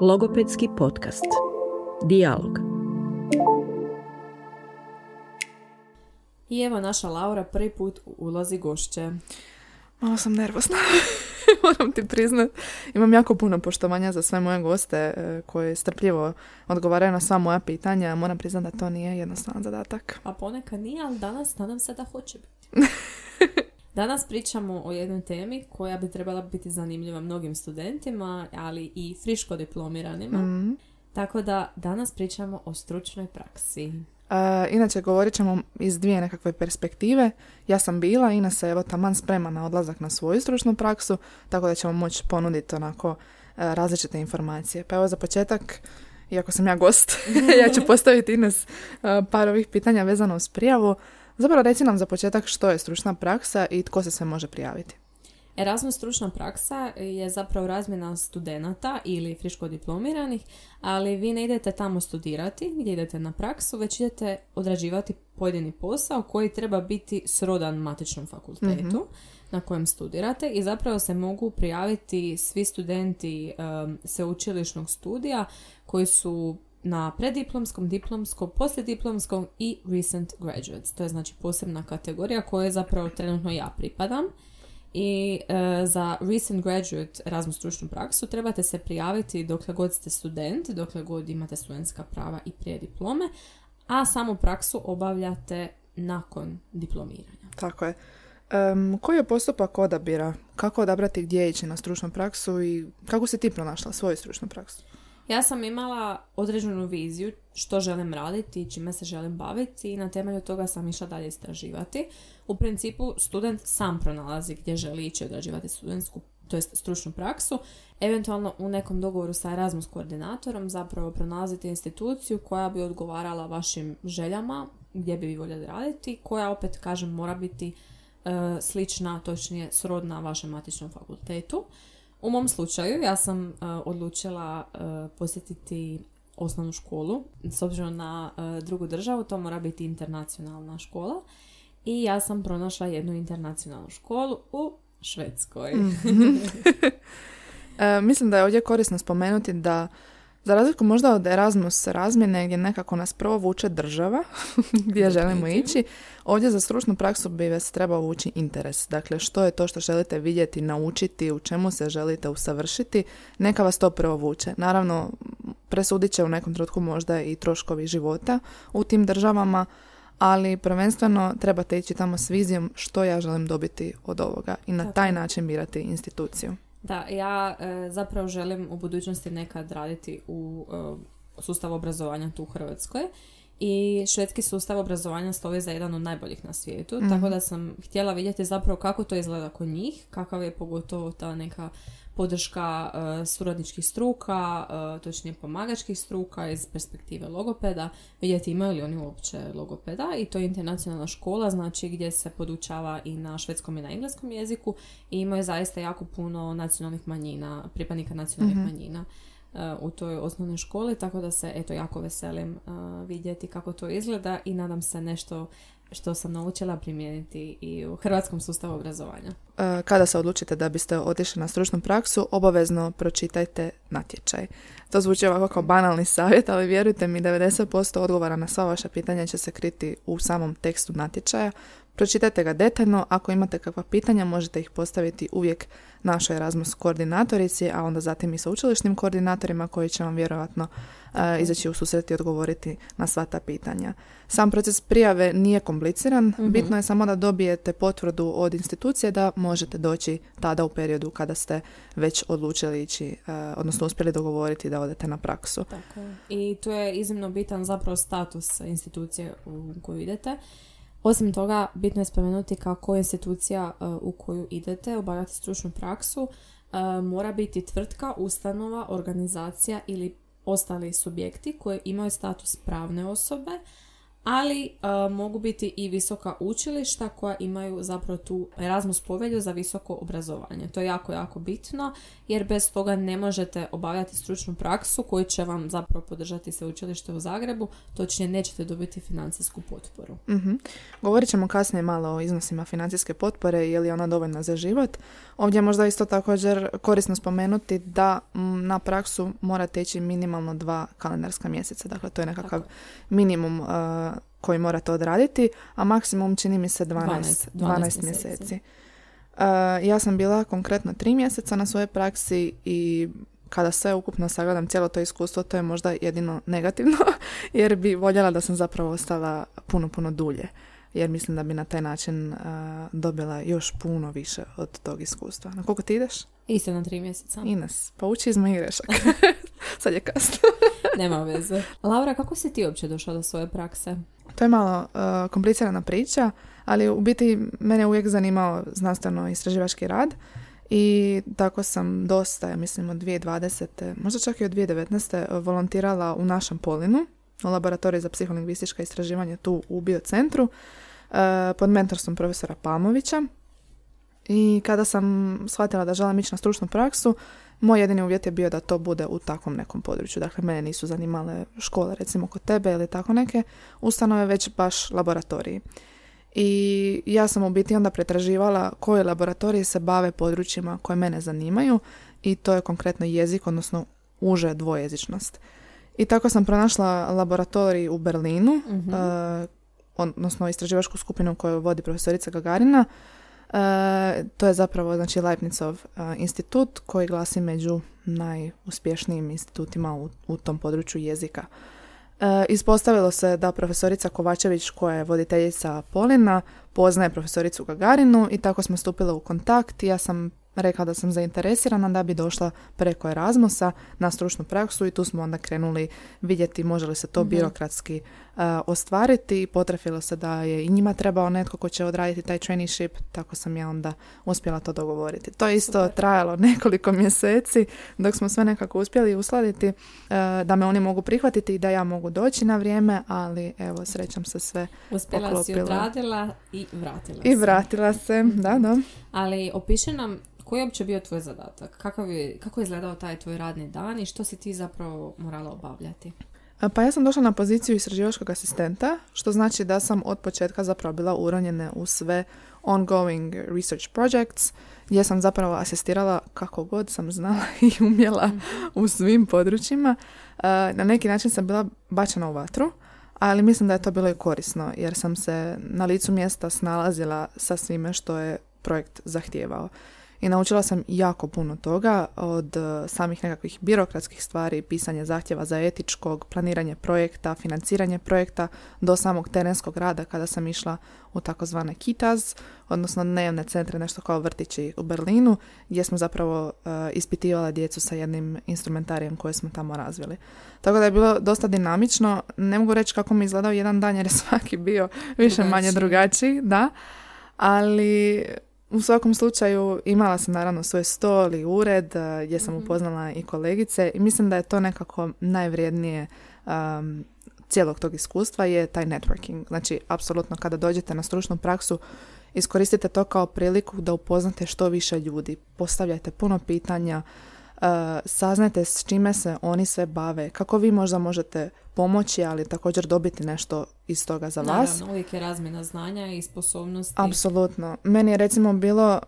Logopedski podcast. Dialog. I evo naša Laura prvi put ulazi gošće. Malo sam nervosna, moram ti priznat. Imam jako puno poštovanja za sve moje goste e, koji strpljivo odgovaraju na sva moja pitanja. Moram priznat da to nije jednostavan zadatak. A ponekad nije, ali danas nadam se da hoće biti. Danas pričamo o jednoj temi koja bi trebala biti zanimljiva mnogim studentima, ali i friško diplomiranima. Mhm. Tako da danas pričamo o stručnoj praksi. E, inače, govorit ćemo iz dvije nekakve perspektive. Ja sam bila, Ina se evo taman sprema na odlazak na svoju stručnu praksu, tako da ćemo moći ponuditi onako e, različite informacije. Pa evo za početak, iako sam ja gost, ja ću postaviti Ines e, par ovih pitanja vezano uz prijavu. Zapravo reci nam za početak što je stručna praksa i tko se sve može prijaviti. Erasmus stručna praksa je zapravo razmjena studenata ili friško diplomiranih, ali vi ne idete tamo studirati gdje idete na praksu, već idete odrađivati pojedini posao koji treba biti srodan matičnom fakultetu na kojem studirate i zapravo se mogu prijaviti svi studenti um, sveučilišnog studija koji su na preddiplomskom, diplomskom, poslijediplomskom i recent graduates. To je znači posebna kategorija koje zapravo trenutno ja pripadam. I e, za recent graduate Erasmus stručnu praksu trebate se prijaviti dokle god ste student, dokle god imate studentska prava i prije diplome, a samu praksu obavljate nakon diplomiranja. Tako je. Em, koji je postupak odabira? Kako odabrati gdje ići na stručnu praksu i kako si ti pronašla svoju stručnu praksu? Ja sam imala određenu viziju što želim raditi i čime se želim baviti i na temelju toga sam išla dalje istraživati. U principu student sam pronalazi gdje želi ići odrađivati studentsku to jest stručnu praksu, eventualno u nekom dogovoru sa Erasmus koordinatorom zapravo pronalazite instituciju koja bi odgovarala vašim željama, gdje bi vi voljeli raditi, koja opet, kažem, mora biti e, slična, točnije srodna vašem matičnom fakultetu. U mom slučaju ja sam e, odlučila e, posjetiti osnovnu školu, s obzirom na e, drugu državu, to mora biti internacionalna škola. I ja sam pronašla jednu internacionalnu školu u Švedskoj. E, mislim da je ovdje korisno spomenuti da za razliku možda od Erasmus razmjene gdje nekako nas prvo vuče država gdje želimo ići, ovdje za stručnu praksu bi vas trebao vući interes. Dakle, što je to što želite vidjeti, naučiti, u čemu se želite usavršiti, neka vas to prvo vuče. Naravno, presudit će u nekom trenutku možda i troškovi života u tim državama, ali prvenstveno trebate ići tamo s vizijom što ja želim dobiti od ovoga i na taj način birati instituciju. Da, ja e, zapravo želim u budućnosti nekad raditi u e, sustavu obrazovanja tu u Hrvatskoj. I švedski sustav obrazovanja stoji za jedan od najboljih na svijetu, tako da sam htjela vidjeti zapravo kako to izgleda kod njih, kakav je pogotovo ta neka podrška e, suradničkih struka, e, točnije pomagačkih struka iz perspektive logopeda, vidjeti imaju li oni uopće logopeda i to je internacionalna škola, znači gdje se podučava i na švedskom i na engleskom jeziku i imaju zaista jako puno nacionalnih manjina, pripadnika nacionalnih manjina e, u toj osnovnoj školi, tako da se eto jako veselim e, vidjeti kako to izgleda i nadam se nešto što sam naučila primijeniti i u hrvatskom sustavu obrazovanja. E, kada se odlučite da biste otišli na stručnu praksu, obavezno pročitajte natječaj. To zvuči ovako kao banalni savjet, ali vjerujte mi, 90% odgovora na sva vaša pitanja će se kriti u samom tekstu natječaja. Pročitajte ga detaljno, ako imate kakva pitanja možete ih postaviti uvijek našoj Erasmus koordinatorici, a onda zatim i sa učilišnim koordinatorima koji će vam vjerojatno e, izaći u susret i odgovoriti na sva ta pitanja. Sam proces prijave nije kompliciran, bitno je samo da dobijete potvrdu od institucije da možete doći tada u periodu kada ste već odlučili ići, e, odnosno uspjeli dogovoriti da odete na praksu. Tako je. I tu je iznimno bitan zapravo status institucije u koju idete. Osim toga, bitno je spomenuti kako institucija e, u koju idete obavljati stručnu praksu e, mora biti tvrtka, ustanova, organizacija ili ostali subjekti koji imaju status pravne osobe, ali uh, mogu biti i visoka učilišta koja imaju zapravo tu Erasmus povelju za visoko obrazovanje. To je jako, jako bitno jer bez toga ne možete obavljati stručnu praksu koju će vam zapravo podržati se učilište u Zagrebu, točnije nećete dobiti financijsku potporu. uh Govorit ćemo kasnije malo o iznosima financijske potpore i je li ona dovoljna za život. Ovdje je možda isto također korisno spomenuti da na praksu morate ići minimalno dva kalendarska mjeseca. Dakle, to je nekakav minimum uh, koji morate odraditi, a maksimum čini mi se 12, 12, mjeseci. Uh, ja sam bila konkretno tri mjeseca na svojoj praksi i kada sve ukupno sagledam cijelo to iskustvo, to je možda jedino negativno, jer bi voljela da sam zapravo ostala puno, puno dulje. Jer mislim da bi na taj način uh, dobila još puno više od tog iskustva. Na koliko ti ideš? Isto na tri mjeseca. Ines, pa uči iz mojih grešaka. Sad je kasno. Nema veze. Laura, kako si ti uopće došla do svoje prakse? To je malo uh, komplicirana priča, ali u biti mene uvijek zanimao znanstveno istraživački rad i tako sam dosta, ja mislim od 2020. možda čak i od 2019. volontirala u našem Polinu, u laboratoriju za psiholingvistička istraživanja tu u biocentru uh, pod mentorstvom profesora Palmovića. I kada sam shvatila da želim ići na stručnu praksu, moj jedini uvjet je bio da to bude u takvom nekom području. Dakle, mene nisu zanimale škole, recimo kod tebe ili tako neke ustanove, već baš laboratoriji. I ja sam u biti onda pretraživala koje laboratorije se bave područjima koje mene zanimaju i to je konkretno jezik, odnosno uže dvojezičnost. I tako sam pronašla laboratorij u Berlinu, uh odnosno istraživačku skupinu koju vodi profesorica Gagarina, to je zapravo znači Leibnizov uh, institut koji glasi među najuspješnijim institutima u, u tom području jezika. Uh, ispostavilo se da profesorica Kovačević koja je voditeljica Polina poznaje profesoricu Gagarinu i tako smo stupile u kontakt. Ja sam rekla da sam zainteresirana da bi došla preko Erasmusa na stručnu praksu i tu smo onda krenuli vidjeti može li se to mm birokratski ostvariti. Potrefilo se da je i njima trebao netko ko će odraditi taj traineeship, tako sam ja onda uspjela to dogovoriti. To je isto trajalo nekoliko mjeseci dok smo sve nekako uspjeli uskladiti uh, da me oni mogu prihvatiti i da ja mogu doći na vrijeme, ali evo srećam se sve Uspjela poklopila. si odradila i vratila I vratila se, da, da. Ali opiši nam koji je uopće bio tvoj zadatak? Kakav je, kako je izgledao taj tvoj radni dan i što si ti zapravo morala obavljati? Pa ja sam došla na poziciju istraživačkog asistenta, što znači da sam od početka zapravo bila uronjena u sve ongoing research projects, gdje sam zapravo asistirala kako god sam znala i umjela u svim područjima. Na neki način sam bila bačena u vatru, ali mislim da je to bilo i korisno, jer sam se na licu mjesta snalazila sa svime što je projekt zahtijevao i naučila sam jako puno toga od e, samih nekakvih birokratskih stvari, pisanje zahtjeva za etičkog, planiranje projekta, financiranje projekta do samog terenskog rada kada sam išla u takozvane kitas, odnosno dnevne centre, nešto kao vrtići u Berlinu, gdje smo zapravo uh, ispitivali djecu sa jednim instrumentarijem koje smo tamo razvili. Tako da je bilo dosta dinamično. Ne mogu reći kako mi izgledao jedan dan jer je svaki bio više manje drugačiji, da. Ali u svakom slučaju imala sam naravno svoj stol i ured eh, gdje sam mhm. upoznala i kolegice i mislim da je to nekako najvrijednije um, cijelog tog iskustva je taj networking. Znači, apsolutno kada dođete na stručnu praksu, iskoristite to kao priliku da upoznate što više ljudi. Postavljajte puno pitanja, uh, saznajte s čime se oni sve bave, kako vi možda možete pomoći, ali također dobiti nešto iz toga za vas. Naravno, uvijek je razmjena znanja i sposobnosti. Apsolutno. Meni je recimo bilo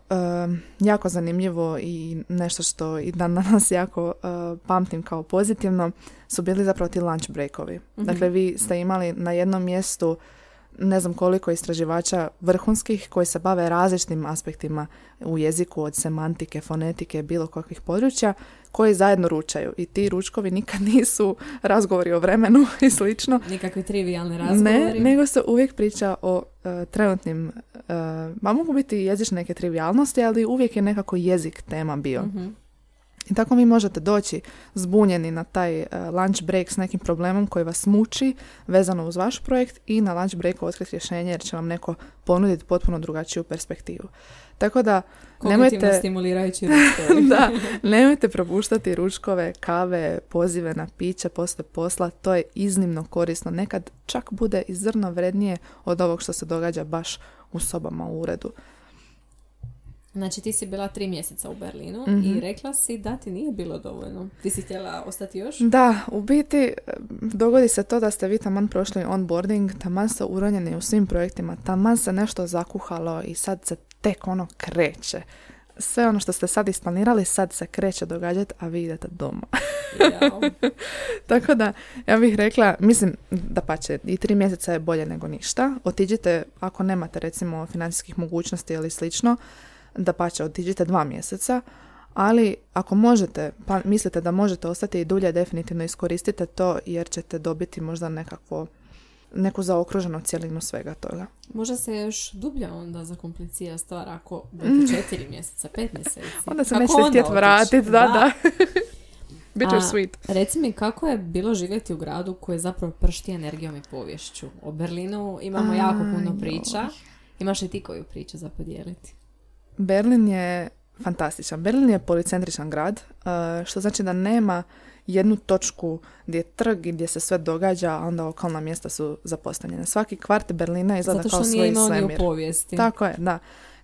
jako zanimljivo i nešto što i dan danas jako uh, pamtim kao pozitivno su bili zapravo ti lunch breakovi. mm Dakle, vi ste imali na jednom mjestu ne znam koliko istraživača vrhunskih koji se bave različitim aspektima u jeziku od semantike, fonetike, bilo kakvih područja koji zajedno ručaju i ti ručkovi nikad nisu razgovori o vremenu i slično. Nikakvi trivialni razgovori. Ne, nego se uvijek priča o uh, trenutnim, uh, ma mogu biti jezične neke trivialnosti, ali uvijek je nekako jezik tema bio. Mhm. I tako vi možete doći zbunjeni na taj uh, lunch break s nekim problemom koji vas muči vezano uz vaš projekt i na lunch breaku otkriti rješenje jer će vam neko ponuditi potpuno drugačiju perspektivu. Tako da nemojte, stimulirajući da, nemojte propuštati ručkove, kave, pozive na piće posle posla, to je iznimno korisno. Nekad čak bude i zrno vrednije od ovog što se događa baš u sobama u uredu. Znači ti si bila tri mjeseca u Berlinu i Mhm. rekla si da ti nije bilo dovoljno. Ti si htjela ostati još? Da, u biti e, dogodi se to da ste vi taman prošli onboarding, taman ste uronjeni u svim projektima, taman se nešto zakuhalo i sad se tek ono kreće. Sve ono što ste sad isplanirali sad se kreće događati, a vi idete doma. Tako da, ja bih rekla, mislim da pa će i tri mjeseca je bolje nego ništa. Otiđite, ako nemate recimo financijskih mogućnosti ili slično, da pa će otiđite dva mjeseca, ali ako možete, pa mislite da možete ostati i dulje, definitivno iskoristite to jer ćete dobiti možda nekakvo neku zaokruženu cjelinu svega toga. Možda se još dublje onda zakomplicira stvar ako bude četiri mjeseca, pet mjeseci. Onda se nećete htjeti vratiti, da, da. Bitter A, sweet. Reci mi kako je bilo živjeti u gradu koji zapravo pršti energijom i povješću. O Berlinu imamo jako puno priča. Imaš li ti koju priču za podijeliti? Berlin je fantastičan. Berlin je policentričan grad, uh, što znači da nema jednu točku gdje je trg i gdje se sve događa, a onda okolna mjesta su zapostavljene. Svaki kvart Berlina izgleda Zato što kao nije svoj imao ni u svemir. povijesti. Tako je, da.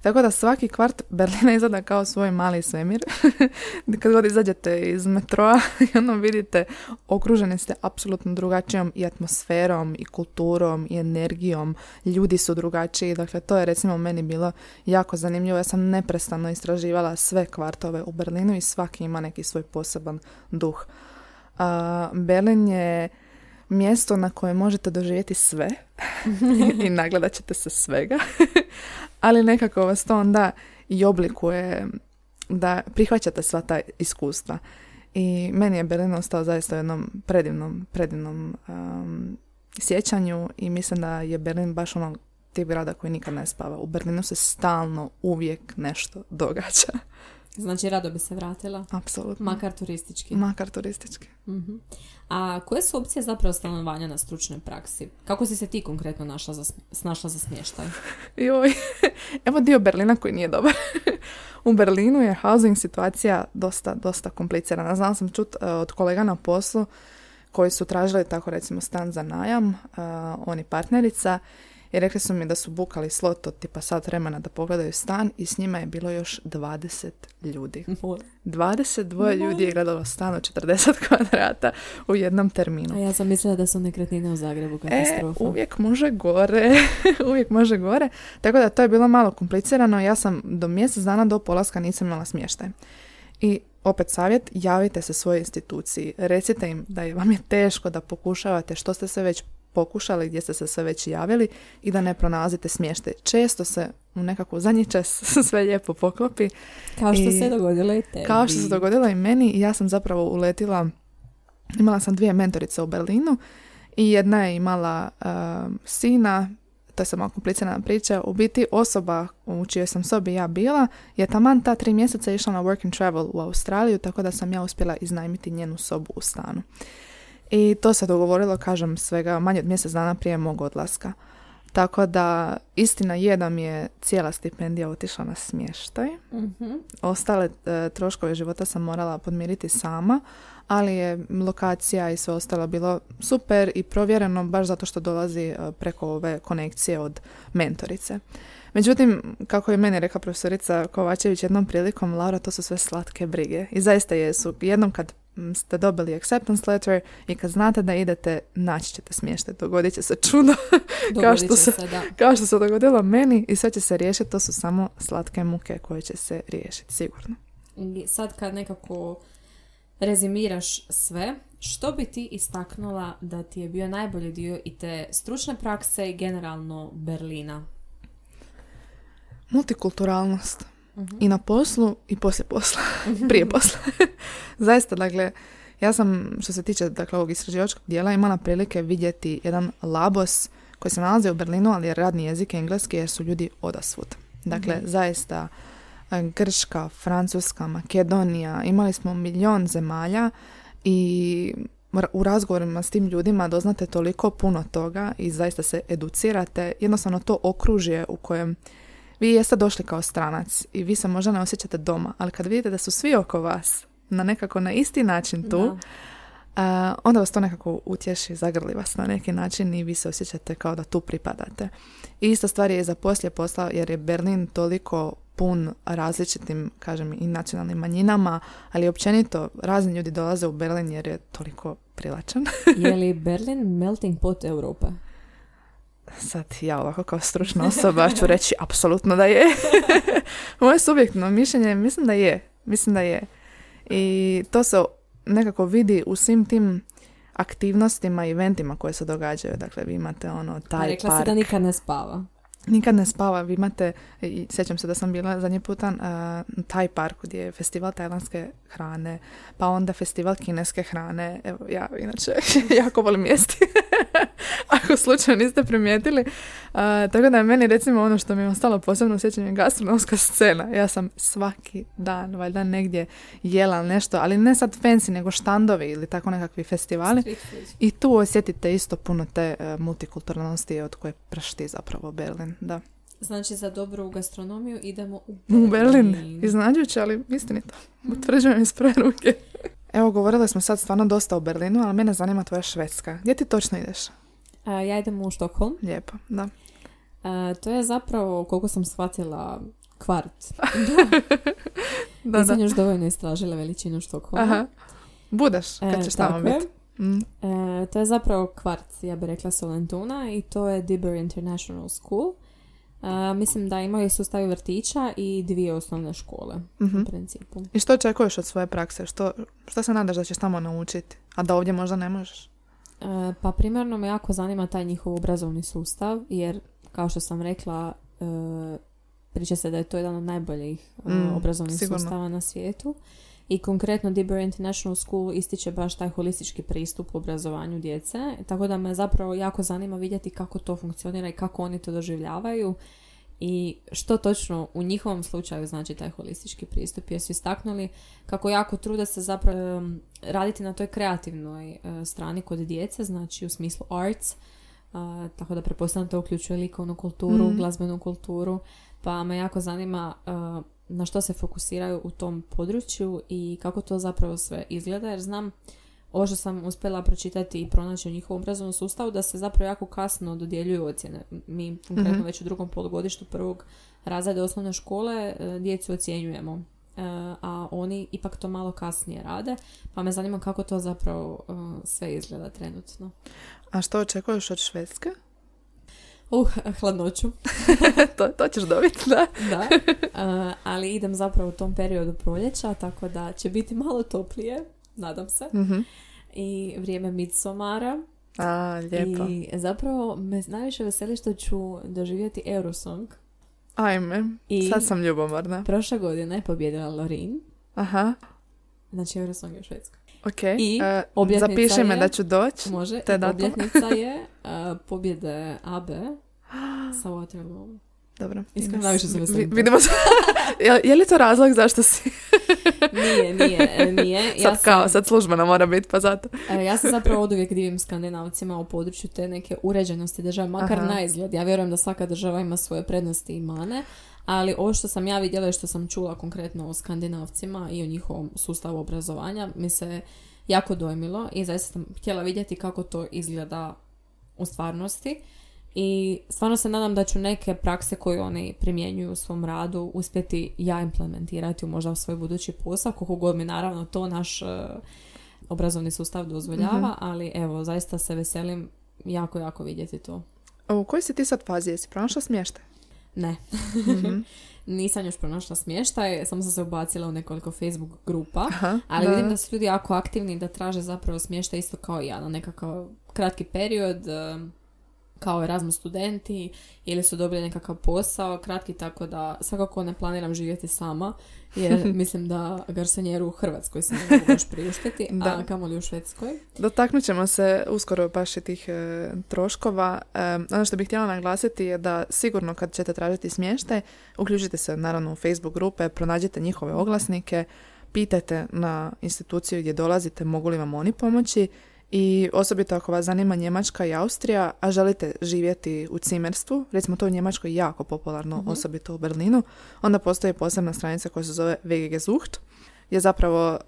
Tako da svaki kvart Berlina izgleda kao svoj mali svemir. Kad god izađete iz metroa i ono vidite, okruženi ste apsolutno drugačijom i atmosferom i kulturom i energijom. Ljudi su drugačiji. Dakle, to je recimo meni bilo jako zanimljivo. Ja sam neprestano istraživala sve kvartove u Berlinu i svaki ima neki svoj poseban duh. A, Berlin je mjesto na koje možete doživjeti sve i nagledat ćete se svega, ali nekako vas to onda i oblikuje da prihvaćate sva ta iskustva. I meni je Berlin ostao zaista u jednom predivnom, predivnom um, sjećanju i mislim da je Berlin baš ono tip grada koji nikad ne spava. U Berlinu se stalno uvijek nešto događa. Znači, rado bi se vratila. Apsolutno. Makar turistički. Makar turistički. Mhm. A koje su opcije zapravo stanovanja na stručnoj praksi? Kako si se ti konkretno našla za, snašla za smještaj? Joj, evo dio Berlina koji nije dobar. U Berlinu je housing situacija dosta, dosta komplicirana. Znala sam čut e, od kolega na poslu koji su tražili tako recimo stan za najam, e, oni partnerica, i rekli su mi da su bukali slot od tipa sat vremena da pogledaju stan i s njima je bilo još 20 ljudi. 22 ljudi je gledalo stan od 40 kvadrata u jednom terminu. A ja sam mislila da su nekretnine u Zagrebu E, katastrofa. uvijek može gore, uvijek može gore. Tako da to je bilo malo komplicirano. Ja sam do mjesec dana do polaska nisam imala smještaj. I opet savjet, javite se svojoj instituciji. Recite im da je, vam je teško da pokušavate što ste se već pokušali, gdje ste se sve već javili i da ne pronalazite smještaj. Često se u nekakvu zadnji čas sve lijepo poklopi. Kao što i- se dogodilo i tebi. Kao što se dogodilo i meni, i ja sam zapravo uletila, imala sam dvije mentorice u Berlinu i jedna je imala um, sina, to je samo komplicirana priča, u biti osoba u čijoj sam sobi ja bila je taman ta tri mjeseca išla na work and travel u Australiju, tako da sam ja uspjela iznajmiti njenu sobu u stanu. I to se dogovorilo, kažem, svega manje od mjesec dana prije mog odlaska. Tako da istina je da mi je cijela stipendija otišla na smještaj. Mhm. Ostale e, troškove života sam morala podmiriti sama, ali je lokacija i sve ostalo bilo super i provjereno baš zato što dolazi e, preko ove konekcije od mentorice. Međutim, kako je meni rekla profesorica Kovačević jednom prilikom, Laura, to su sve slatke brige. I zaista jesu. Jednom kad ste dobili acceptance letter i kad znate da idete, naći ćete smještaj. Dogodit će se čudo Dogodit što se, da. kao što se dogodilo meni i sve će se riješiti. To su samo slatke muke koje će se riješiti, sigurno. I sad kad nekako rezimiraš sve, što bi ti istaknula da ti je bio najbolji dio i te stručne prakse i generalno Berlina? Multikulturalnost. I na poslu i poslije posla. Prije posla. Zaista, dakle, ja sam, što se tiče dakle, ovog istraživačkog dijela, imala prilike vidjeti jedan labos koji se nalazi u Berlinu, ali je radni jezik je engleski jer su ljudi odasvud. Dakle, zaista e, Grška, Francuska, Makedonija, imali smo milion zemalja i u razgovorima s tim ljudima doznate toliko puno toga i zaista se educirate. Jednostavno to okružje u kojem vi jeste došli kao stranac i vi se možda ne osjećate doma, ali kad vidite da su svi oko vas na nekako na isti način tu, onda vas to nekako utješi, zagrli vas na neki način i vi se osjećate kao da tu pripadate. I ista stvar je za poslije posla jer je Berlin toliko pun različitim, kažem, i nacionalnim manjinama, ali općenito razni ljudi dolaze u Berlin jer je toliko prilačan. je li Berlin melting pot Europe? Sad ja ovako kao stručna osoba ću reći apsolutno da je. Moje subjektno mišljenje mislim da je. Mislim da je. I to se nekako vidi u svim tim aktivnostima i eventima koje se događaju. Dakle, vi imate ono taj Rekla park. da nikad ne spava nikad ne spava. Vi imate, i sjećam se da sam bila zadnji puta uh, taj park gdje je festival tajlandske hrane, pa onda festival kineske hrane. Evo, ja inače jako volim jesti. Ako slučajno niste primijetili. tako da je meni recimo ono što mi je ostalo posebno sjećanje gastronomska scena. Ja sam svaki dan, valjda negdje jela nešto, ali ne sad fancy, nego štandovi ili tako nekakvi festivali. I tu osjetite isto puno te uh, multikulturalnosti od koje prašti zapravo Berlin da. Znači za dobru gastronomiju idemo u Berlin. U Berlin. Iznađujući, ali istinito. Utvrđujem iz prve ruke. Evo, govorili smo sad stvarno dosta o Berlinu, ali mene zanima tvoja Švedska. Gdje ti točno ideš? ja idem u Štokholm. Lijepo, da. to je zapravo, koliko sam shvatila, kvart. da, Nisam još dovoljno istražila veličinu Štokholma. Aha. Budeš, kad e, ćeš tamo biti. Mm. E, to je zapravo kvart, ja bih rekla Solentuna i to je Dibber International School. E, mislim da imaju sustavi vrtića i dvije osnovne škole u mhm. principu. I što očekuješ od svoje prakse? Što, što se nadaš da ćeš tamo naučiti? A da ovdje možda ne možeš? E, pa primarno me jako zanima taj njihov obrazovni sustav jer kao što sam rekla e, priča se da je to jedan od najboljih mm, obrazovnih sustava na svijetu. I konkretno Deeper International School ističe baš taj holistički pristup u obrazovanju djece, tako da me zapravo jako zanima vidjeti kako to funkcionira i kako oni to doživljavaju i što točno u njihovom slučaju znači taj holistički pristup jer su istaknuli kako jako trude se zapravo raditi na toj kreativnoj e, strani kod djece, znači u smislu arts, tako da pretpostavljam to uključuje likovnu kulturu, mm. glazbenu kulturu, pa me jako zanima na što se fokusiraju u tom području i kako to zapravo sve izgleda jer znam ovo što sam uspjela pročitati i pronaći u njihovom obrazovnom sustavu da se zapravo jako kasno dodjeljuju ocjene. Mi konkretno mm već u drugom polugodištu prvog razreda osnovne škole e, djecu ocjenjujemo e, a oni ipak to malo kasnije rade, pa me zanima kako to zapravo e, sve izgleda trenutno. A što očekuješ od Švedske? Uh, hladnoću. to, to ćeš dobiti, da. da, ali idem zapravo u tom periodu proljeća, tako da će biti malo toplije, nadam se. mm I vrijeme midsomara. A, lijepo. I zapravo me najviše veseli što ću doživjeti Eurosong. Ajme, I sad sam ljubomorna. Prošle godine je pobjedila Lorin. Aha. Znači Eurosong je u Švedskoj. Ok, I uh, zapiši me da ću doći. Može, te obljetnica je uh, pobjede AB sa Waterloo. Dobro. Iskreno najviše se veselim. Vidimo se. je, li to razlog zašto si? nije, nije, e, nije. Ja sad kao, sad službeno mora biti, pa zato. ja se zapravo od uvijek divim skandinavcima u području te neke uređenosti države, makar na izgled. Ja vjerujem da svaka država ima svoje prednosti i mane, ali ovo što sam ja vidjela i što sam čula konkretno o skandinavcima i o njihovom sustavu obrazovanja mi se jako dojmilo i zaista sam htjela vidjeti kako to izgleda u stvarnosti i stvarno se nadam da ću neke prakse koje oni primjenjuju u svom radu uspjeti ja implementirati u možda svoj budući posao, koliko god mi naravno to naš uh, obrazovni sustav dozvoljava, mhm. ali evo, zaista se veselim jako, jako vidjeti to. u kojoj si ti sad fazi? Jesi pronašla smještaj? Ne. mm Nisam još pronašla smještaj, samo sam se ubacila u nekoliko Facebook grupa, ali vidim da su ljudi jako aktivni da traže zapravo smještaj isto kao ja, na nekakav kratki period, kao Erasmus studenti ili su dobili nekakav posao kratki tako da svakako ne planiram živjeti sama jer mislim da garsonjeru u Hrvatskoj se ne mogu baš priuštiti, Da. a kamoli u Švedskoj. Dotaknut ćemo se uskoro baš i tih e, troškova. E, ono što bih htjela naglasiti je da sigurno kad ćete tražiti smještaj, uključite se naravno u Facebook grupe, pronađite njihove oglasnike, pitajte na instituciju gdje dolazite mogu li vam oni pomoći i osobito ako vas zanima Njemačka i Austrija, a želite živjeti u cimerstvu, recimo to u Njemačkoj jako popularno, osobito u Berlinu, onda postoji posebna stranica koja se zove WG Sucht, gdje zapravo uh,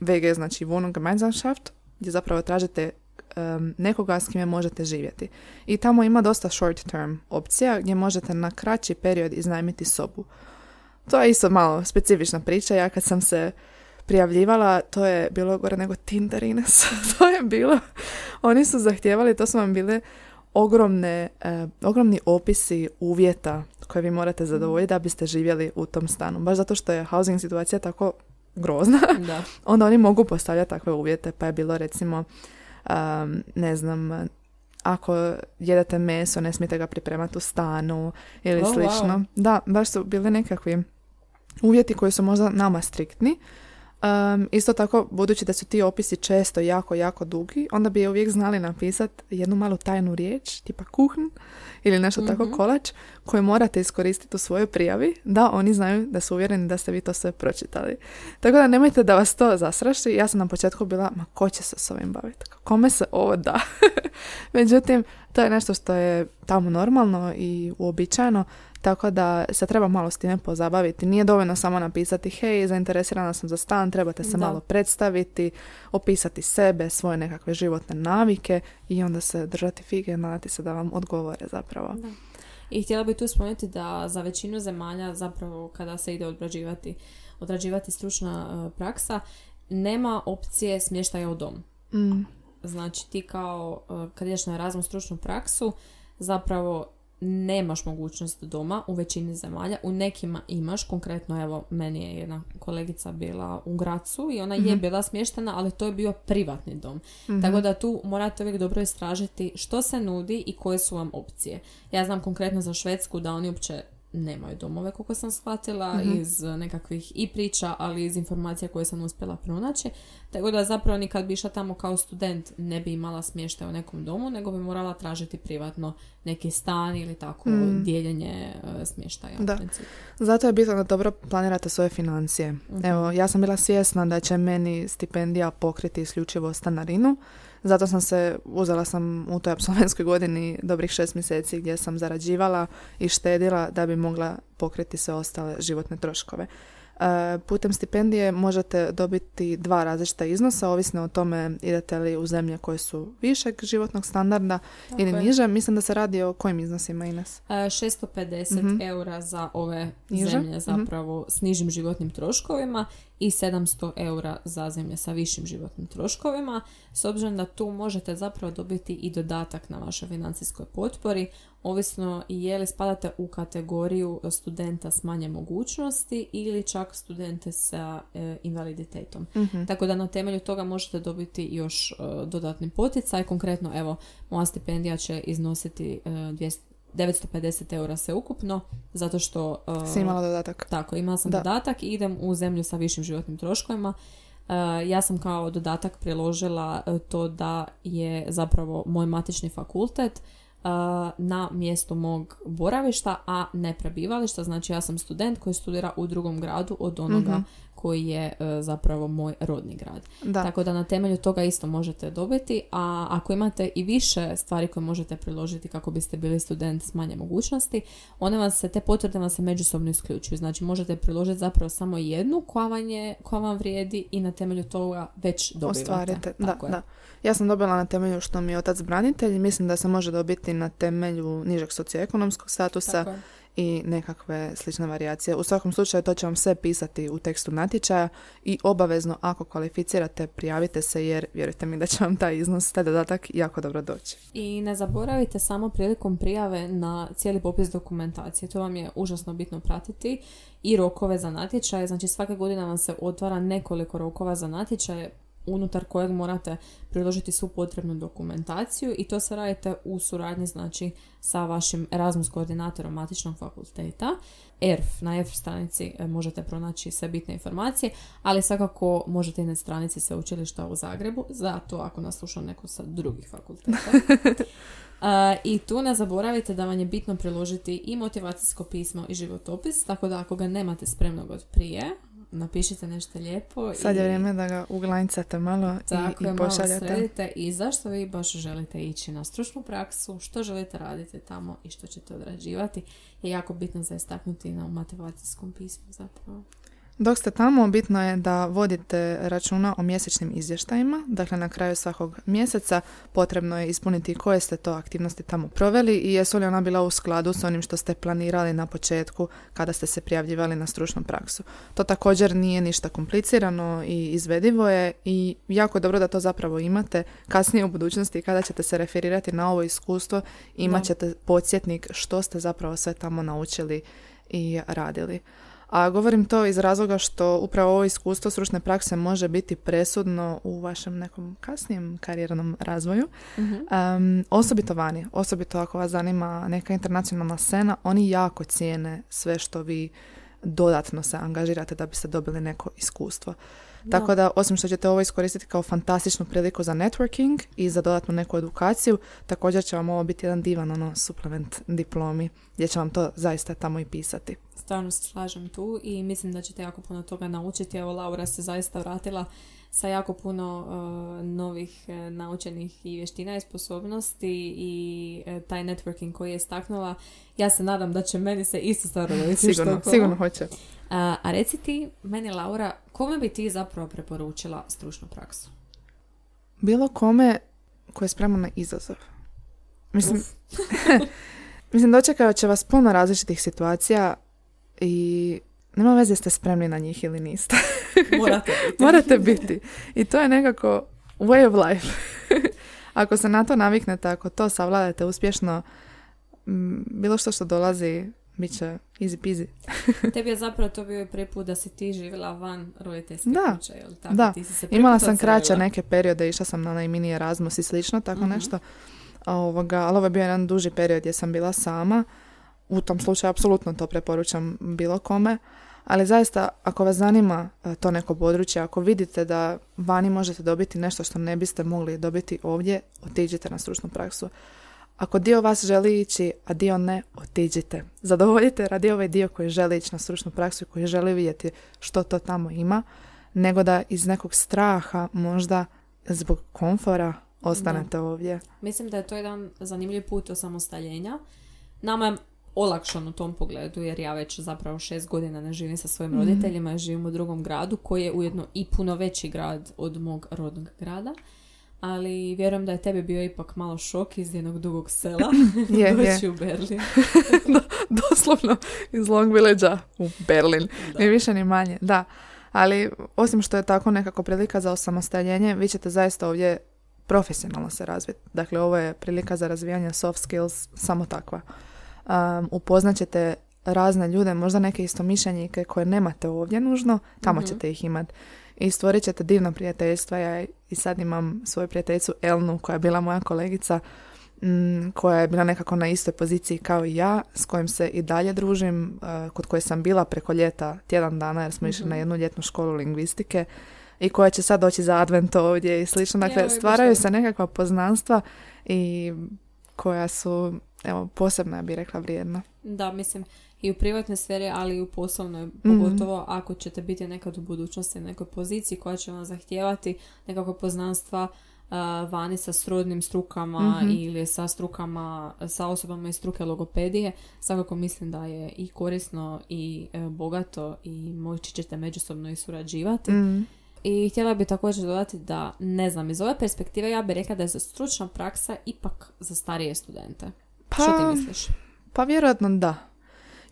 WG znači Wohnungsgemeinschaft, gdje zapravo tražite um, nekoga s kime možete živjeti. I tamo ima dosta short term opcija gdje možete na kraći period iznajmiti sobu. To je isto malo specifična priča. Ja kad sam se prijavljivala, to je bilo gore nego Tinder Ines. to je bilo. Oni su zahtijevali, to su vam bile ogromne, eh, ogromni opisi uvjeta koje vi morate zadovoljiti da biste živjeli u tom stanu. Baš zato što je housing situacija tako grozna Da. onda oni mogu postavljati takve uvjete, pa je bilo recimo, um, ne znam, ako jedete meso, ne smijete ga pripremati u stanu ili Oh, slično. wow. Da, baš su bili nekakvi uvjeti koji su možda nama striktni. Um, isto tako, budući da su ti opisi često jako, jako dugi, onda bi uvijek znali napisati jednu malu tajnu riječ, tipa kuhn ili nešto tako Mhm. kolač, koju morate iskoristiti u svojoj prijavi, da oni znaju da su uvjereni da ste vi to sve pročitali. Tako da nemojte da vas to zastraši. Ja sam na početku bila, ma ko će se s ovim baviti? Kome se ovo da? Međutim, to je nešto što je tamo normalno i uobičajeno, tako da se treba malo s time pozabaviti. Nije dovoljno samo napisati, hej, zainteresirana sam za stan, trebate se Da. malo predstaviti, opisati sebe, svoje nekakve životne navike i onda se držati fige nadati se da vam odgovore zapravo. Da. I htjela bih tu spomenuti da za većinu zemalja zapravo kada se ide odrađivati, odrađivati stručna e, praksa, nema opcije smještaja u dom. Mm, Znači ti kao e, kad ideš na Erasmus stručnu praksu zapravo nemaš mogućnost doma u većini zemalja. U nekima imaš, konkretno evo meni je jedna kolegica bila u Gracu i ona je bila smještena, ali to je bio privatni dom. Tako da tu morate uvijek dobro istražiti što se nudi i koje su vam opcije. Ja znam konkretno za Švedsku da oni uopće nemaju domove, koliko sam shvatila, iz nekakvih i priča, ali iz informacija koje sam uspjela pronaći. Tako da zapravo ni kad bi išla tamo kao student ne bi imala smještaj u nekom domu, nego bi morala tražiti privatno neki stan ili tako dijeljenje e, smještaja. Da. Zato je bitno da dobro planirate svoje financije. Evo, ja sam bila svjesna da će meni stipendija pokriti isključivo stanarinu. Zato sam se, uzela sam u toj apsolventskoj godini dobrih šest mjeseci gdje sam zarađivala i štedila da bi mogla pokriti sve ostale životne troškove. E, putem stipendije možete dobiti dva različita iznosa, ovisno o tome idete li u zemlje koje su višeg životnog standarda ili je. niže. Mislim da se radi o kojim iznosima, Ines? E, 650 eura za ove Niže? zemlje zapravo s nižim životnim troškovima i 700 eura za zemlje sa višim životnim troškovima. S obzirom da tu možete zapravo dobiti i dodatak na vašoj financijskoj potpori, ovisno je li spadate u kategoriju studenta s manje mogućnosti ili čak studente sa e, invaliditetom. Tako da na temelju toga možete dobiti još e, dodatni poticaj. Konkretno, evo, moja stipendija će iznositi e, 200 950 eura se ukupno, zato što... e, Si imala dodatak? tako, imala sam Da. dodatak i idem u zemlju sa višim životnim troškovima. E, ja sam kao dodatak priložila e, to da je zapravo moj matični fakultet na mjestu mog boravišta, a ne prebivališta. Znači ja sam student koji studira u drugom gradu od onoga koji je e, zapravo moj rodni grad. Da. Tako da na temelju toga isto možete dobiti, a ako imate i više stvari koje možete priložiti kako biste bili student s manje mogućnosti, one vas se, te potvrde vam se međusobno isključuju. Znači možete priložiti zapravo samo jednu koja vam, je, koja vam vrijedi i na temelju toga već dobivate. ostvarite. Da, Tako je. da. Ja sam dobila na temelju što mi je otac branitelj i mislim da se može dobiti na temelju nižeg socioekonomskog statusa Tako je. I nekakve slične varijacije. U svakom slučaju to će vam sve pisati u tekstu natječaja i obavezno ako kvalificirate prijavite se jer vjerujte mi da će vam taj iznos, taj dodatak jako dobro doći. I ne zaboravite samo prilikom prijave na cijeli popis dokumentacije. To vam je užasno bitno pratiti i rokove za natječaje. Znači svake godine vam se otvara nekoliko rokova za natječaje. Unutar kojeg morate priložiti svu potrebnu dokumentaciju i to sve radite u suradnji znači sa vašim Erasmus koordinatorom matičnog fakulteta. ERF, na ERF stranici e, možete pronaći sve bitne informacije, ali svakako možete i na stranici sveučilišta u Zagrebu, zato ako nas sluša neko sa drugih fakulteta. I tu ne zaboravite da vam je bitno priložiti i motivacijsko pismo i životopis, tako da ako ga nemate spremnog od prije, napišite nešto lijepo. Sad je vrijeme da ga uglancate malo tako i, i. Malo sredite i zašto vi baš želite ići na stručnu praksu, što želite raditi tamo i što ćete odrađivati je jako bitno za istaknuti na motivacijskom pismu zapravo. Dok ste tamo, bitno je da vodite računa o mjesečnim izvještajima. Dakle, na kraju svakog mjeseca potrebno je ispuniti koje ste to aktivnosti tamo proveli i jesu li ona bila u skladu s onim što ste planirali na početku kada ste se prijavljivali na stručnu praksu. To također nije ništa komplicirano i izvedivo je i jako dobro da to zapravo imate. Kasnije u budućnosti kada ćete se referirati na ovo iskustvo imat ćete podsjetnik što ste zapravo sve tamo naučili i radili. A govorim to iz razloga što upravo ovo iskustvo stručne prakse može biti presudno u vašem nekom kasnijem karijernom razvoju. um, osobito vani, osobito ako vas zanima neka internacionalna scena, oni jako cijene sve što vi dodatno se angažirate da biste dobili neko iskustvo. Tako da, osim što ćete ovo iskoristiti kao fantastičnu priliku za networking i za dodatnu neku edukaciju, također će vam ovo biti jedan divan ono, suplement diplomi, gdje će vam to zaista tamo i pisati. Stvarno se slažem tu i mislim da ćete jako puno toga naučiti. Evo, Laura se zaista vratila sa jako puno uh, novih uh, naučenih i vještina i sposobnosti i uh, taj networking koji je istaknula. Ja se nadam da će meni se isto stvarno sigurno, sigurno hoće. A, a reci ti, meni Laura, kome bi ti zapravo preporučila stručnu praksu? Bilo kome koje je spremno na izazov. Mislim, mislim dočekao će vas puno različitih situacija i nema veze ste spremni na njih ili niste. Morate biti. Morate biti. I to je nekako way of life. ako se na to naviknete, ako to savladate uspješno, bilo što što dolazi, bit će easy peasy. Tebi je zapravo to bio prvi put da si ti živjela van roditeljske da, kuće, jel tako? Da, ti si se imala sam kraće neke periode, išla sam na onaj mini Erasmus i slično, tako mm nešto. Ovoga, ali ovo je bio jedan duži period gdje sam bila sama. U tom slučaju apsolutno to preporučam bilo kome. Ali zaista, ako vas zanima e, to neko područje, ako vidite da vani možete dobiti nešto što ne biste mogli dobiti ovdje, otiđite na stručnu praksu. Ako dio vas želi ići, a dio ne, otiđite. Zadovoljite radi ovaj dio koji želi ići na stručnu praksu i koji želi vidjeti što to tamo ima, nego da iz nekog straha, možda zbog komfora, ostanete ovdje. Mislim da je to jedan zanimljiv put osamostaljenja. Nama je olakšan u tom pogledu jer ja već zapravo šest godina ne živim sa svojim mm. roditeljima i živim u drugom gradu koji je ujedno i puno veći grad od mog rodnog grada. Ali vjerujem da je tebi bio ipak malo šok iz jednog dugog sela je, doći je. u Berlin. Doslovno iz Long village u Berlin. Ni više ni manje, da. Ali osim što je tako nekako prilika za osamostaljenje, vi ćete zaista ovdje profesionalno se razviti. Dakle, ovo je prilika za razvijanje soft skills samo takva um, upoznat ćete razne ljude, možda neke istomišljenike koje nemate ovdje nužno, tamo mhm. ćete ih imati. I stvorit ćete divna prijateljstva. Ja i sad imam svoju prijateljicu Elnu koja je bila moja kolegica mm, koja je bila nekako na istoj poziciji kao i ja, s kojim se i dalje družim, uh, kod koje sam bila preko ljeta tjedan dana jer smo išli na mhm. jednu ljetnu školu lingvistike i koja će sad doći za advent ovdje i slično. Dakle, stvaraju se nekakva poznanstva i koja su evo, posebno ja bih rekla vrijedna. Da, mislim, i u privatnoj sferi, ali i u poslovnoj, mhm. pogotovo ako ćete biti nekad u budućnosti u nekoj poziciji koja će vam zahtijevati nekako poznanstva uh, vani sa srodnim strukama mhm. ili sa strukama, sa osobama iz struke logopedije, svakako mislim da je i korisno i e, bogato i moći ćete međusobno i surađivati. Mhm. I htjela bih također dodati da, ne znam, iz ove perspektive ja bih rekla da je stručna praksa ipak za starije studente. Pa, Što ti misliš? Pa vjerojatno da.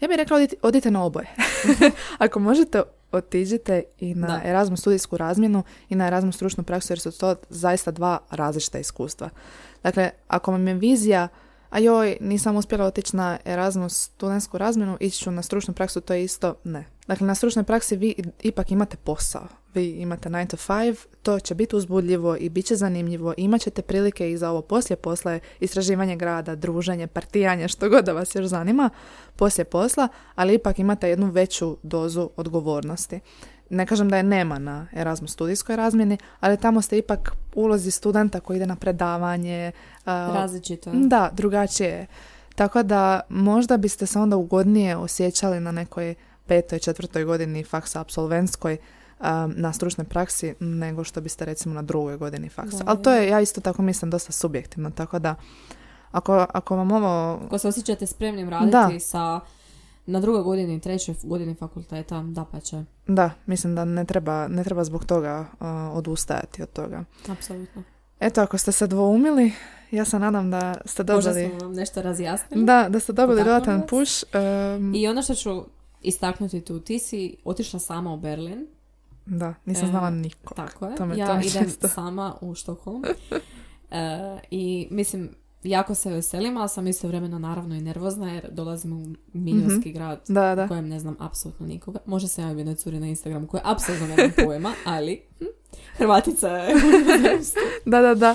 Ja bih rekla odite na oboje. Ako možete, otiđite i na da. Erasmus studijsku razmjenu i na Erasmus stručnu praksu jer su to zaista dva različita iskustva. Dakle, ako vam je vizija a joj, nisam uspjela otići na Erasmus studentsku razmjenu, ići ću na stručnu praksu, to je isto ne. Dakle, na stručnoj praksi vi ipak imate posao. Vi imate 9 to 5, to će biti uzbudljivo i bit će zanimljivo. Imat ćete prilike i za ovo poslije posla, istraživanje grada, druženje, partijanje, što god da vas još zanima poslije posla, ali ipak imate jednu veću dozu odgovornosti. Ne kažem da je nema na Erasmus studijskoj razmjeni, ali tamo ste ipak ulozi studenta koji ide na predavanje. Različito. Da, drugačije je. Tako da možda biste se onda ugodnije osjećali na nekoj petoj, četvrtoj godini faksa apsolventskoj na stručnoj praksi nego što biste recimo na drugoj godini faksa. Ali to je, ja isto tako mislim, dosta subjektivno. Tako da, ako, ako vam ovo... Ako se osjećate spremnim raditi sa na drugoj godini, trećoj godini fakulteta, da pa će. Da, mislim da ne treba, ne treba zbog toga odustajati od toga. Apsolutno. Eto, ako ste se dvoumili, ja se nadam da ste dobili... Možda smo vam nešto razjasnili. Da, da ste dobili dodatan push. I ono što ću istaknuti tu, ti si otišla sama u Berlin. Da, nisam znala e, niko. Tako je. Tome, ja idem sama u Štokholm. e, I mislim, jako se veselim, ali sam istovremeno naravno i nervozna jer dolazim u milijunski mm grad da, da. u kojem ne znam apsolutno nikoga. Može se javiti jednoj curi na Instagramu koje apsolutno nemam pojma, ali hm, Hrvatica je Da, da, da.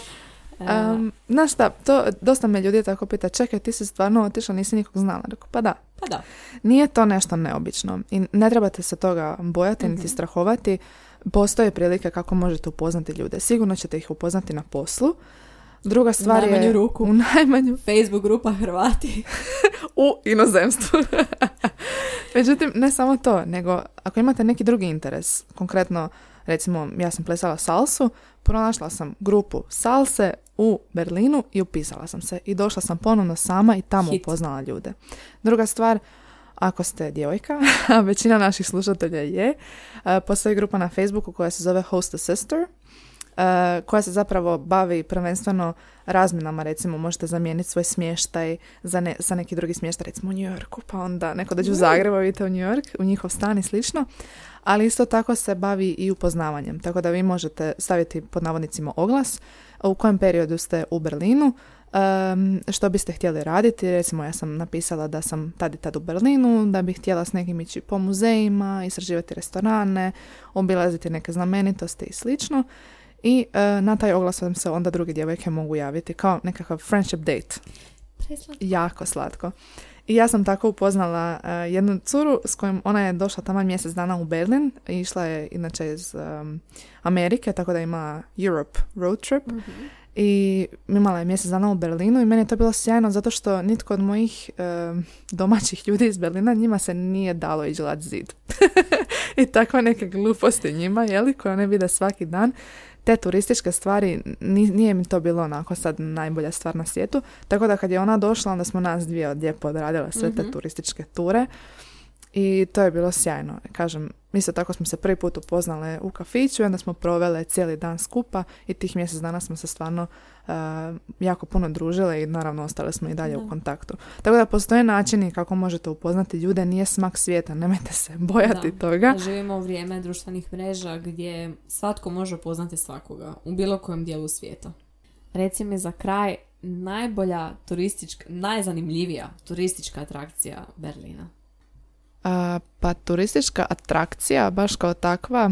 Um, znaš šta, to dosta me ljudi tako pita, čekaj, ti si stvarno otišla, nisi nikog znala. Rekao, pa da. Pa da. Nije to nešto neobično i ne trebate se toga bojati niti mhm. strahovati. Postoje prilike kako možete upoznati ljude. Sigurno ćete ih upoznati na poslu. Druga stvar u je ruku. u najmanju Facebook grupa Hrvati u inozemstvu. Međutim, ne samo to, nego ako imate neki drugi interes, konkretno recimo ja sam plesala salsu, pronašla sam grupu salse u Berlinu i upisala sam se i došla sam ponovno sama i tamo upoznala ljude. Druga stvar, ako ste djevojka, a većina naših slušatelja je, e, postoji grupa na Facebooku koja se zove Host a Sister, koja se zapravo bavi prvenstveno razminama, recimo možete zamijeniti svoj smještaj za, ne, za neki drugi smještaj, recimo u New Yorku, pa onda neko dođe u Zagreb, vidite u New York, u njihov stan i slično, ali isto tako se bavi i upoznavanjem, tako da vi možete staviti pod navodnicima oglas u kojem periodu ste u Berlinu, um, što biste htjeli raditi. Recimo ja sam napisala da sam tad i tad u Berlinu, da bih htjela s nekim ići po muzejima, istraživati restorane, obilaziti neke znamenitosti i slično. I uh, na taj oglas vam se onda druge djevojke mogu javiti kao nekakav friendship date. Preslatko. Jako slatko. I ja sam tako upoznala uh, jednu curu s kojom ona je došla tamo mjesec dana u Berlin. Išla je inače iz um, Amerike, tako da ima Europe road trip. mm I imala je mjesec dana u Berlinu i meni je to bilo sjajno zato što nitko od mojih um, domaćih ljudi iz Berlina njima se nije dalo iđelat zid. I takva neke gluposti njima, jeli, koje one vide svaki dan te turističke stvari, nije mi to bilo onako sad najbolja stvar na svijetu, tako da kad je ona došla, onda smo nas dvije lijepo odradile sve te mhm. turističke ture i to je bilo sjajno. Kažem, isto tako smo se prvi put upoznale u kafiću i onda smo provele cijeli dan skupa i tih mjesec dana smo se stvarno uh, jako puno družile i naravno ostale smo i dalje u kontaktu. Tako da postoje načini kako možete upoznati ljude, nije smak svijeta, nemojte se bojati toga. Živimo u vrijeme društvenih mreža gdje svatko može upoznati svakoga u bilo kojem dijelu svijeta. Reci mi za kraj najbolja turistička, najzanimljivija turistička atrakcija Berlina. A, pa turistička atrakcija, baš kao takva,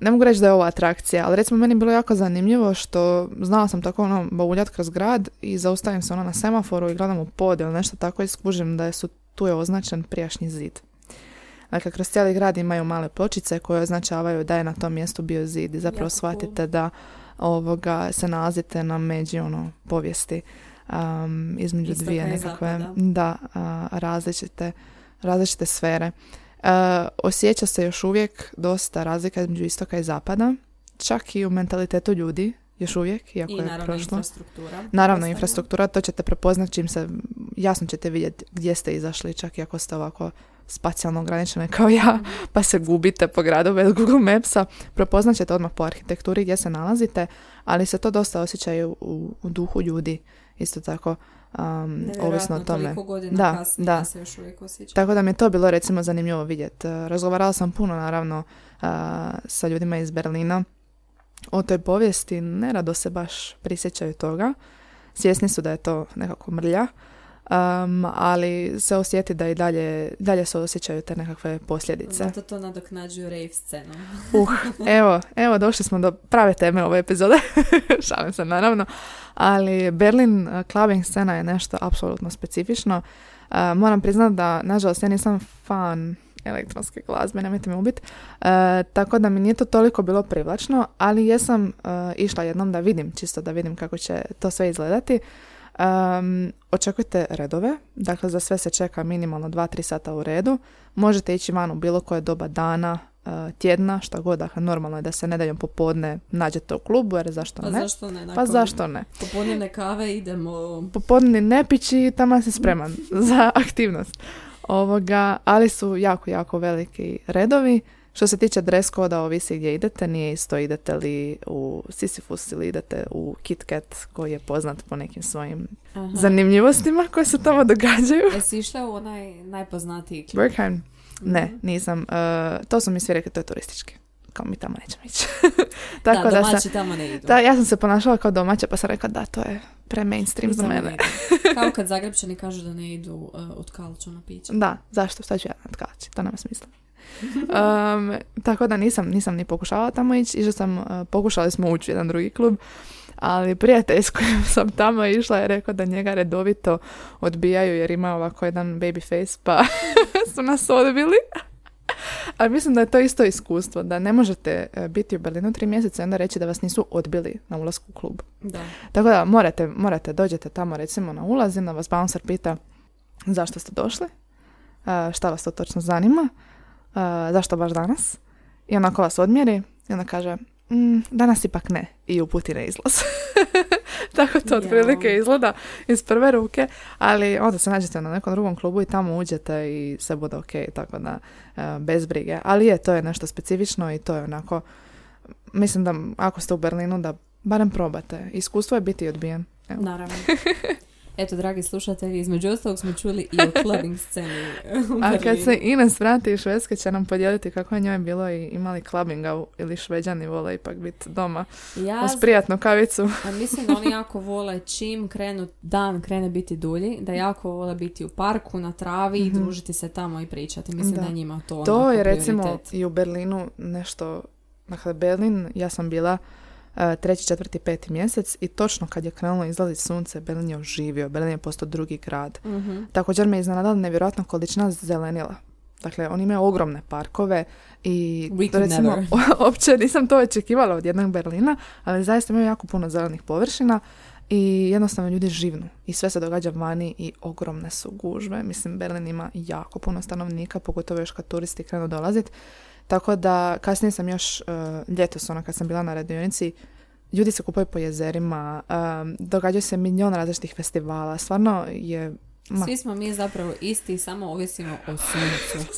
ne mogu reći da je ovo atrakcija, ali recimo meni je bilo jako zanimljivo što znala sam tako ono bauljat kroz grad i zaustavim se ono na semaforu i gledam u pod ili nešto tako i skužim da su tu je označen prijašnji zid. Dakle, kroz cijeli grad imaju male pločice koje označavaju da je na tom mjestu bio zid i zapravo shvatite da ovoga se nalazite na međi ono povijesti um, između dvije nekakve da, različite različite sfere. Uh, osjeća se još uvijek dosta razlika između istoka i zapada, čak i u mentalitetu ljudi, još uvijek, iako I je prošlo. infrastruktura. Naravno, infrastruktura, to ćete prepoznati čim se, jasno ćete vidjeti gdje ste izašli, čak i ako ste ovako spacijalno ograničene kao ja, mhm. pa se gubite po gradu bez Google Mapsa, prepoznat ćete odmah po arhitekturi gdje se nalazite, ali se to dosta osjećaju u, u duhu ljudi, isto tako um, ovisno o tome. Da, da. Se još Tako da mi je to bilo recimo zanimljivo vidjeti. Uh, razgovarala sam puno naravno uh, sa ljudima iz Berlina o toj povijesti. Nerado se baš prisjećaju toga. Svjesni su da je to nekako mrlja. Um, ali se osjeti da i dalje, dalje se osjećaju te nekakve posljedice. Zato to nadoknađuju rave scenom. Uh, evo, evo došli smo do prave teme ove epizode, šalim se naravno, ali Berlin uh, clubbing scena je nešto apsolutno specifično. Uh, moram priznati da, nažalost, ja nisam fan elektronske glazbe, nemojte me ubiti. Uh, tako da mi nije to toliko bilo privlačno, ali jesam uh, išla jednom da vidim, čisto da vidim kako će to sve izgledati. Um, očekujte redove, dakle za sve se čeka minimalno 2-3 sata u redu. Možete ići van u bilo koje doba dana, uh, tjedna, šta god, dakle normalno je da se nedeljom popodne nađete u klubu, jer zašto Pa ne? zašto ne? Pa zašto ne? Popodnevne kave idemo... popodnevni ne pići, tamo si spreman za aktivnost. Ovoga, ali su jako, jako veliki redovi. Što se tiče dress koda, ovisi gdje idete, nije isto idete li u Sisyphus ili idete u Kit Kat koji je poznat po nekim svojim Aha. zanimljivostima koje se tamo događaju. Jesi išla u onaj najpoznatiji klub? Bergheim? Ne, nisam. E, to su mi svi rekli, to je turistički. Kao mi tamo nećemo ići. Tako da, da, domaći sam, tamo ne idu. da, ja sam se ponašala kao domaća pa sam rekla da, to je pre mainstream za mene. Kao kad Zagrebčani kažu da ne idu uh, od kalča na piće. Da, zašto? Sad ću ja natkaći, to nema smisla. Um, tako da nisam, nisam ni pokušavala tamo ići, išla sam, uh, pokušali smo ući u jedan drugi klub, ali prijatelj s kojim sam tamo išla je rekao da njega redovito odbijaju jer ima ovako jedan baby face pa su nas odbili. Ali mislim da je to isto iskustvo, da ne možete uh, biti u Berlinu tri mjeseca i onda reći da vas nisu odbili na ulasku u klub. Da. Tako da morate, morate dođete tamo recimo na ulaz i onda vas bouncer pita zašto ste došli, a, šta vas to točno zanima, a, zašto baš danas i onako vas odmjeri i onda kaže "Mm, danas ipak ne i uputi na izlaz. Tako to otprilike izgleda iz prve ruke, ali onda se nađete na nekom drugom klubu i tamo uđete i sve bude ok, tako da a, bez brige. Ali je, to je nešto specifično i to je onako, mislim da ako ste u Berlinu da barem probate. Iskustvo je biti odbijen. Evo. Naravno. Eto, dragi slušatelji, između ostalog smo čuli i o clubbing sceni A kad se Ines vrati iz Švedske će nam podijeliti kako je njoj bilo i imali clubbinga ili šveđani vole ipak biti doma Ja uz prijatnu kavicu. A mislim da oni jako vole čim krenu, dan krene biti dulji, da jako vole biti u parku, na travi i družiti se tamo i pričati. Mislim da. Da. je njima to To je recimo prioritet. i u Berlinu nešto, dakle Berlin, ja sam bila treći, četvrti, peti mjesec i točno kad je krenulo izlaziti sunce, Berlin je oživio, Berlin je postao drugi grad. Mhm. Također me iznenadila nevjerojatna količina zelenila. Dakle, oni imaju ogromne parkove i could recimo, uopće nisam to očekivala od jednog Berlina, ali zaista imaju jako puno zelenih površina i jednostavno ljudi živnu i sve se događa vani i ogromne su gužve. Mislim, Berlin ima jako puno stanovnika, pogotovo još kad turisti krenu dolaziti. Tako da kasnije sam još uh, ljetos, ono kad sam bila na radionici, ljudi se kupaju po jezerima, um, događaju se milion različitih festivala, stvarno je... Ma, Svi smo mi zapravo isti, samo ovisimo o suncu.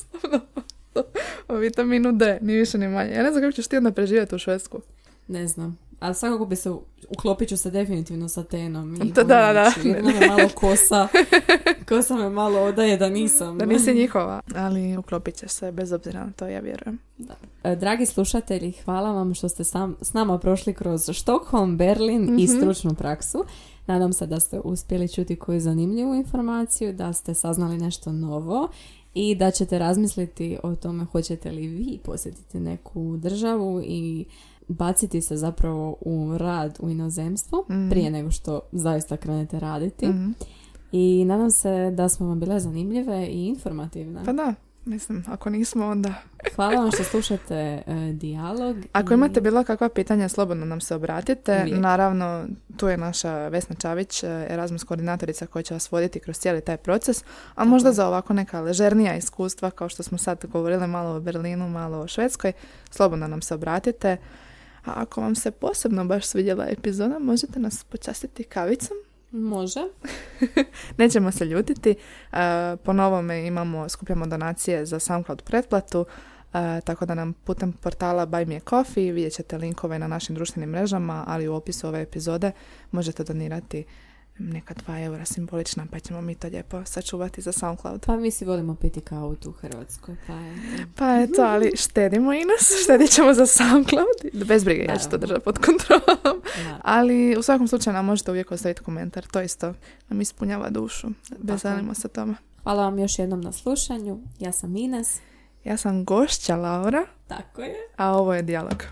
o vitaminu D, ni više ni manje. Ja ne znam kako ćeš ti onda preživjeti u Švedsku. Ne znam. Ali svakako bi se, uklopit ću se definitivno sa tenom. I Da, da, da. me malo kosa, kosa me malo odaje da nisam. Da nisi njihova, ali uklopit ćeš se bez obzira na to, ja vjerujem. E, Dragi slušatelji, hvala vam što ste sam, s nama prošli kroz Štokholm, Berlin i Mhm. stručnu praksu. Nadam se da ste uspjeli čuti koju zanimljivu informaciju, da ste saznali nešto novo i da ćete razmisliti o tome hoćete li vi posjetiti neku državu i baciti se zapravo u rad u inozemstvu Mhm. prije nego što zaista krenete raditi. Mhm. I nadam se da smo vam bile zanimljive i informativne. Pa da, mislim, ako nismo onda... Hvala vam što slušate e, dijalog. Ako i- imate bilo kakva pitanja, slobodno nam se obratite. Uvijek. Naravno, tu je naša Vesna Čavić, eh, Erasmus koordinatorica koja će vas voditi kroz cijeli taj proces, a možda je. za ovako neka ležernija iskustva, kao što smo sad govorili malo o Berlinu, malo o Švedskoj, slobodno nam se obratite. A ako vam se posebno baš svidjela epizoda, možete nas počastiti kavicom. Može. Nećemo se ljutiti. E, po novome imamo, skupljamo donacije za SoundCloud pretplatu, e, tako da nam putem portala Buy Me a Coffee vidjet ćete linkove na našim društvenim mrežama, ali u opisu ove epizode možete donirati neka dva eura simbolična, pa ćemo mi to lijepo sačuvati za SoundCloud. Pa mi si volimo piti kavu tu u Hrvatskoj, pa je... Pa eto, ali štedimo i nas, štedit ćemo za SoundCloud. Bez brige, ja ću to držati pod kontrolom. Ali u svakom slučaju nam možete uvijek ostaviti komentar, to isto nam ispunjava dušu. Veselimo se tome. Hvala vam još jednom na slušanju. Ja sam Ines. Ja sam gošća Laura, Tako je. a ovo je dijalog.